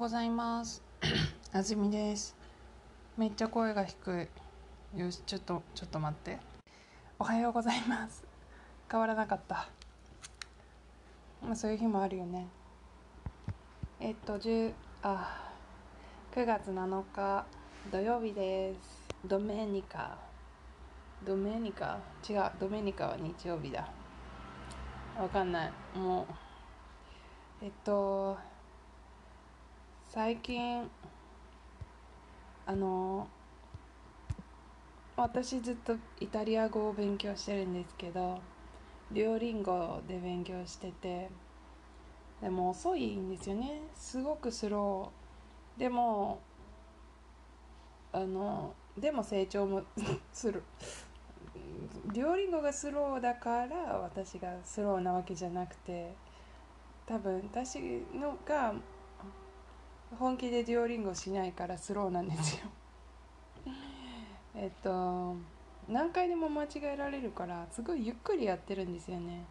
ございます。あずみです。めっちゃ声が低い。よし、ちょっと、ちょっと待って。おはようございます。変わらなかった。まあ、そういう日もあるよね。えっと、10、あ、9月7日土曜日です。ドメニカ。ドメニカ？違う、ドメニカは日曜日だ。わかんない。もう。えっと、最近あの私ずっとイタリア語を勉強してるんですけどデュオリンゴで勉強しててでも遅いんですよね。すごくスロー。でもあのでも成長も する。デュオリンゴがスローだから私がスローなわけじゃなくて多分私のが本気でデュオリンゴしないからスローなんですよ。えっと何回でも間違えられるからすごいゆっくりやってるんですよね。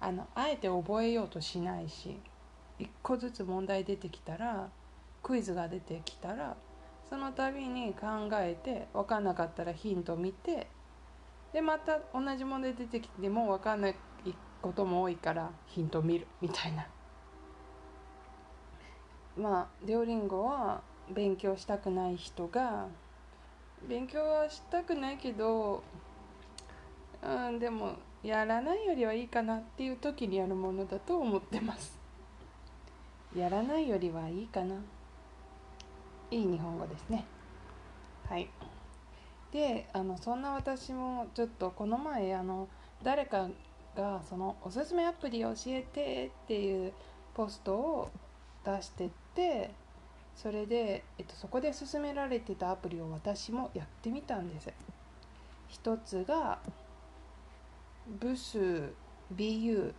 あのあえて覚えようとしないし一個ずつ問題出てきたらクイズが出てきたらその度に考えて分かんなかったらヒント見てでまた同じ問題出てきても分かんないことも多いからヒント見るみたいな。まあデオリンゴは勉強したくない人が勉強はしたくないけど、うん、でもやらないよりはいいかなっていう時にやるものだと思ってます。やらないよりはいいかな。いい日本語ですね。はい。であのそんな私もちょっとこの前あの誰かがそのおすすめアプリ教えてっていうポストを出してってそれで、えっと、そこで勧められてたアプリを私もやってみたんです。一つがブス BUSUU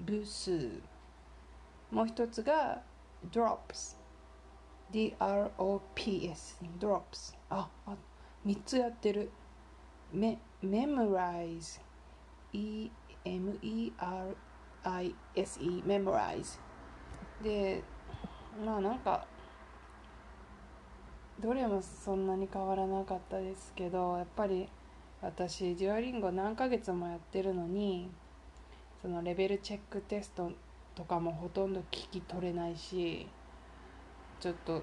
ブス。もう一つが Drops DROPS Drops ああ3つやってる。メ Memorize E-M-E-R-I-S-E Memorize でまあなんかどれもそんなに変わらなかったですけどやっぱり私デュアリンゴ何ヶ月もやってるのにそのレベルチェックテストとかもほとんど聞き取れないしちょっと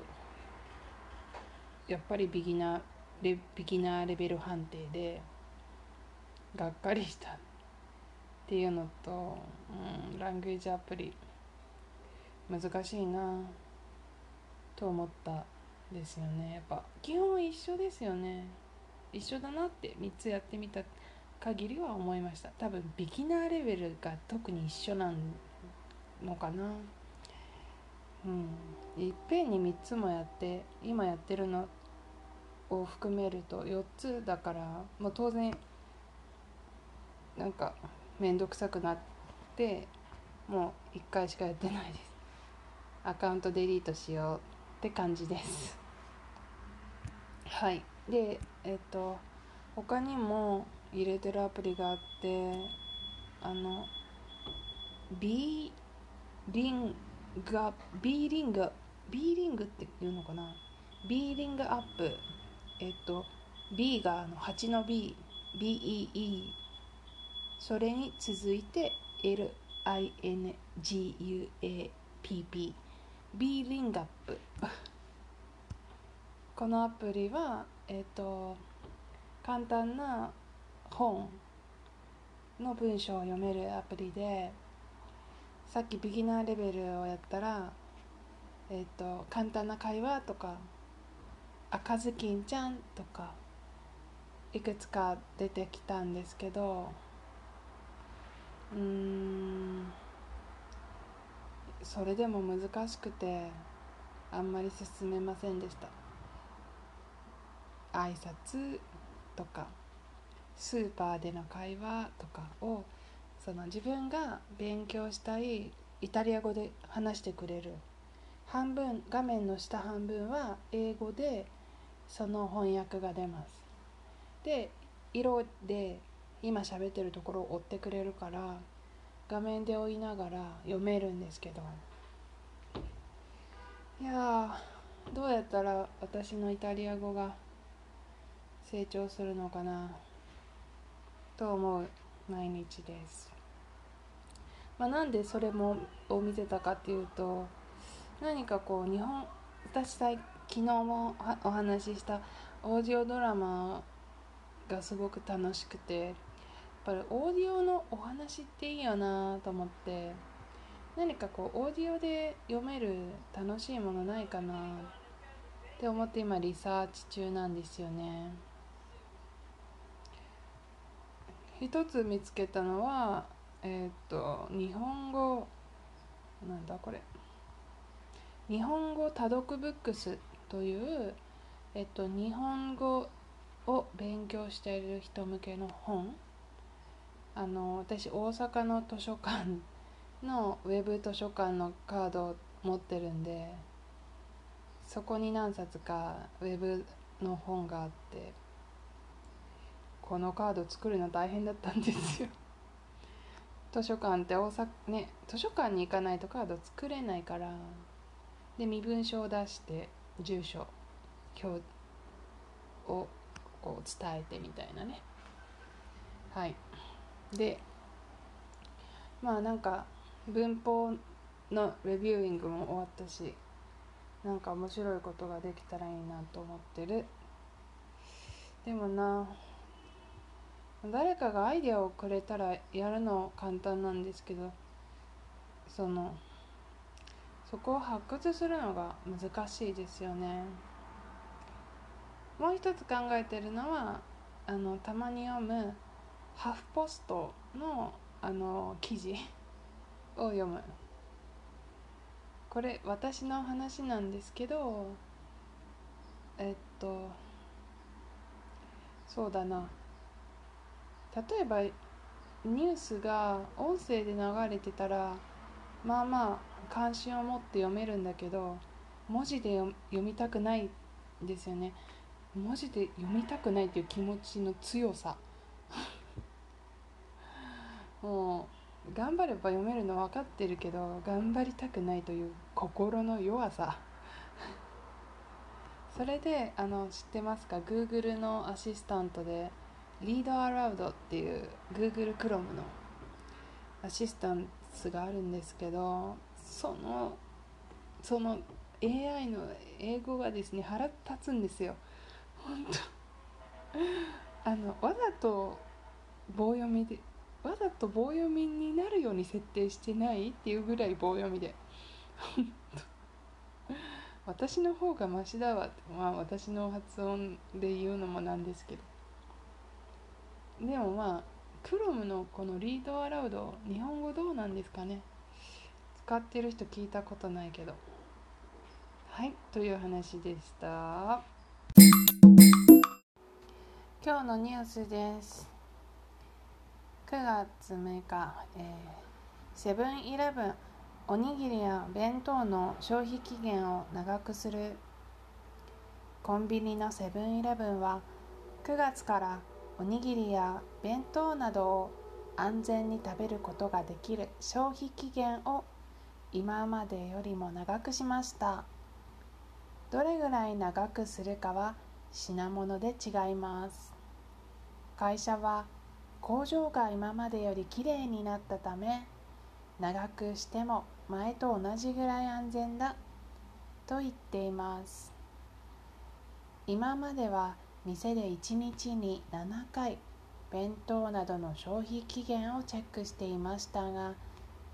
やっぱりビギナーレビギナーレベル判定でがっかりしたっていうのと、うん、ラングエージアプリ難しいなと思ったですよね。やっぱ基本一緒ですよね。一緒だなって3つやってみた限りは思いました。多分ビギナーレベルが特に一緒なのかな。うん。いっぺんに3つもやって今やってるのを含めると4つだからもう当然なんか面倒くさくなってもう1回しかやってないです。アカウントデリートしようって感じです。はい。でえっと他にも入れてるアプリがあってあの B リング B リング B リングっていうのかな？B リングアップ。えっと B があの8の B BEE それに続いて LINGUAPP B リングアップ。このアプリはえっ、と簡単な本の文章を読めるアプリでさっきビギナーレベルをやったらえっ、と簡単な会話とか赤ずきんちゃんとかいくつか出てきたんですけどうん。それでも難しくてあんまり進めませんでした。挨拶とかスーパーでの会話とかをその自分が勉強したいイタリア語で話してくれる半分画面の下半分は英語でその翻訳が出ます。で色で今喋ってるところを追ってくれるから画面で追いながら読めるんですけど。いやどうやったら私のイタリア語が成長するのかなと思う毎日です、まあ、なんでそれもを見てたかっていうと何かこう日本私昨日もお話ししたオーディオドラマがすごく楽しくてぱりオーディオのお話っていいよなと思って何かこうオーディオで読める楽しいものないかなって思って今リサーチ中なんですよね。一つ見つけたのはえっ、と日本語なんだこれ。日本語多読ブックスというえっと日本語を勉強している人向けの本。あの私大阪の図書館のウェブ図書館のカードを持ってるんでそこに何冊かウェブの本があってこのカード作るの大変だったんですよ。図書館って大阪ね図書館に行かないとカード作れないからで身分証を出して住所今日をこう伝えてみたいなね。はい。でまあなんか文法のレビューイングも終わったしなんか面白いことができたらいいなと思ってる。でもな誰かがアイデアをくれたらやるの簡単なんですけどそのそこを発掘するのが難しいですよね。もう一つ考えてるのはあのたまに読むハーフポストのあの記事を読むこれ私の話なんですけどえっとそうだな。例えばニュースが音声で流れてたらまあまあ関心を持って読めるんだけど文字で読みたくないんですよね。文字で読みたくないっていう気持ちの強さ。もう頑張れば読めるの分かってるけど頑張りたくないという心の弱さ。それであの知ってますか？Google のアシスタントで Read Aloud っていう Google Chrome のアシスタンスがあるんですけどそのその AI の英語がですね腹立つんですよ。本当。あのわざと棒読みでわざと棒読みになるように設定してないっていうぐらい棒読みで。私の方がマシだわって。まあ私の発音で言うのもなんですけど。でもまあクロムのこのリードアラウド日本語どうなんですかね。使ってる人聞いたことないけど。はいという話でした。今日のニュースです。9月6日え、セブンイレブンおにぎりや弁当の消費期限を長くするコンビニのセブンイレブンは9月からおにぎりや弁当などを安全に食べることができる消費期限を今までよりも長くしました。どれぐらい長くするかは品物で違います。会社は工場が今までよりきれいになったため長くしても前と同じぐらい安全だと言っています。今までは店で1日に7回弁当などの消費期限をチェックしていましたが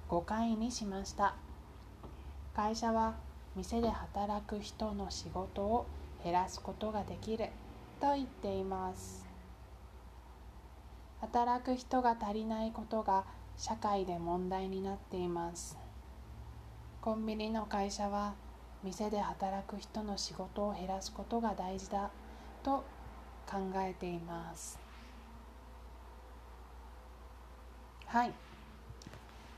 5回にしました。会社は店で働く人の仕事を減らすことができると言っています。働く人が足りないことが社会で問題になっています。コンビニの会社は店で働く人の仕事を減らすことが大事だと考えています。はい。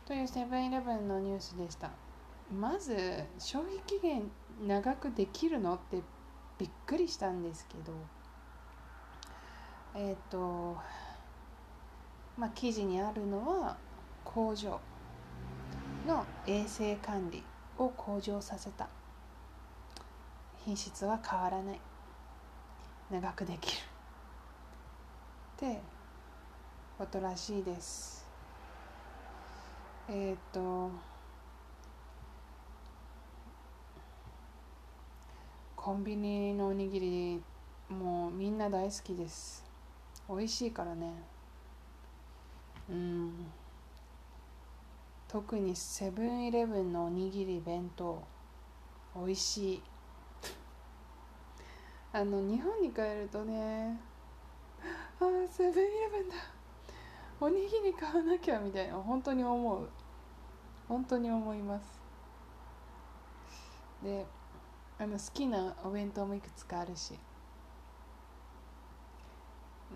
というセブンイレブンのニュースでした。まず消費期限長くできるのってびっくりしたんですけどえっ、ー、とまあ、記事にあるのは工場の衛生管理を向上させた。品質は変わらない。長くできる。ってことらしいです。えっ、とコンビニのおにぎりもうみんな大好きです。美味しいからね。うん。特にセブンイレブンのおにぎり弁当美味しい。あの日本に帰るとねああセブンイレブンだ。おにぎり買わなきゃみたいな本当に思う。本当に思います。であの好きなお弁当もいくつかあるし。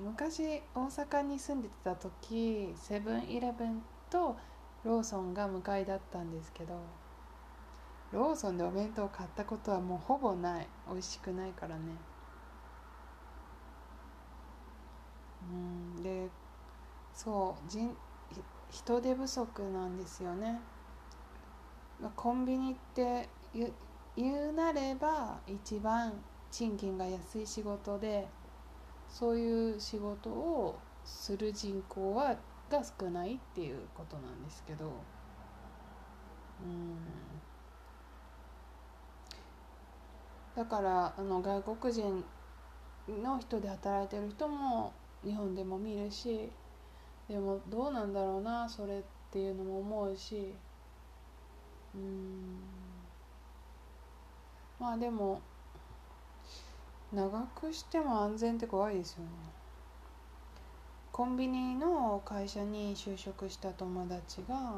昔大阪に住んでた時セブンイレブンとローソンが向かいだったんですけどローソンでお弁当を買ったことはもうほぼない。美味しくないからね。うんでそう人人手不足なんですよね。コンビニって言うなれば一番賃金が安い仕事でそういう仕事をする人口はが少ないっていうことなんですけど。うん。だからあの外国人の人で働いてる人も日本でも見るしでもどうなんだろうなそれっていうのも思うし。うん。まあでも長くしても安全って怖いですよね。コンビニの会社に就職した友達が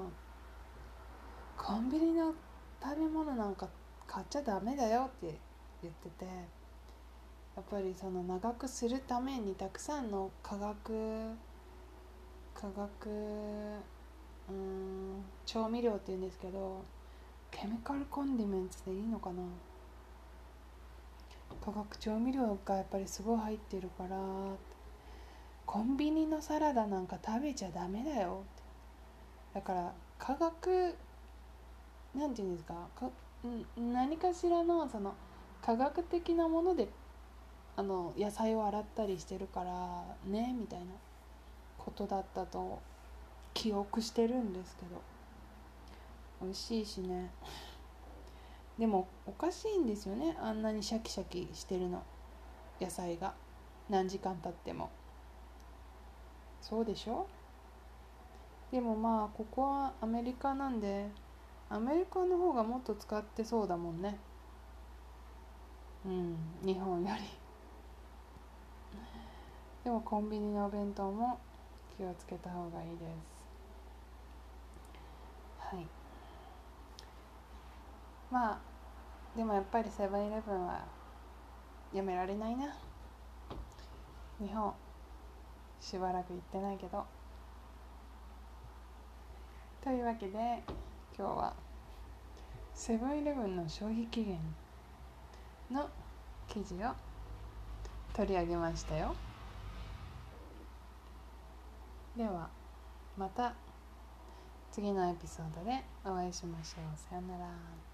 コンビニの食べ物なんか買っちゃダメだよって言っててやっぱりその長くするためにたくさんの化学化学うん調味料って言うんですけどケミカルコンディメンツでいいのかな？化学調味料がやっぱりすごい入ってるからコンビニのサラダなんか食べちゃダメだよ。だから化学なんていうんですかか何かしらのその科学的なものであの野菜を洗ったりしてるからねみたいなことだったと記憶してるんですけど。美味しいしね。でもおかしいんですよね。あんなにシャキシャキしてるの。野菜が。何時間経っても。そうでしょ？でもまあここはアメリカなんでアメリカの方がもっと使ってそうだもんね。うん日本より。でもコンビニのお弁当も気をつけた方がいいです。はい。まあでもやっぱりセブンイレブンはやめられないな。日本しばらく行ってないけど。というわけで今日はセブンイレブンの消費期限の記事を取り上げましたよ。ではまた次のエピソードでお会いしましょう。さよなら。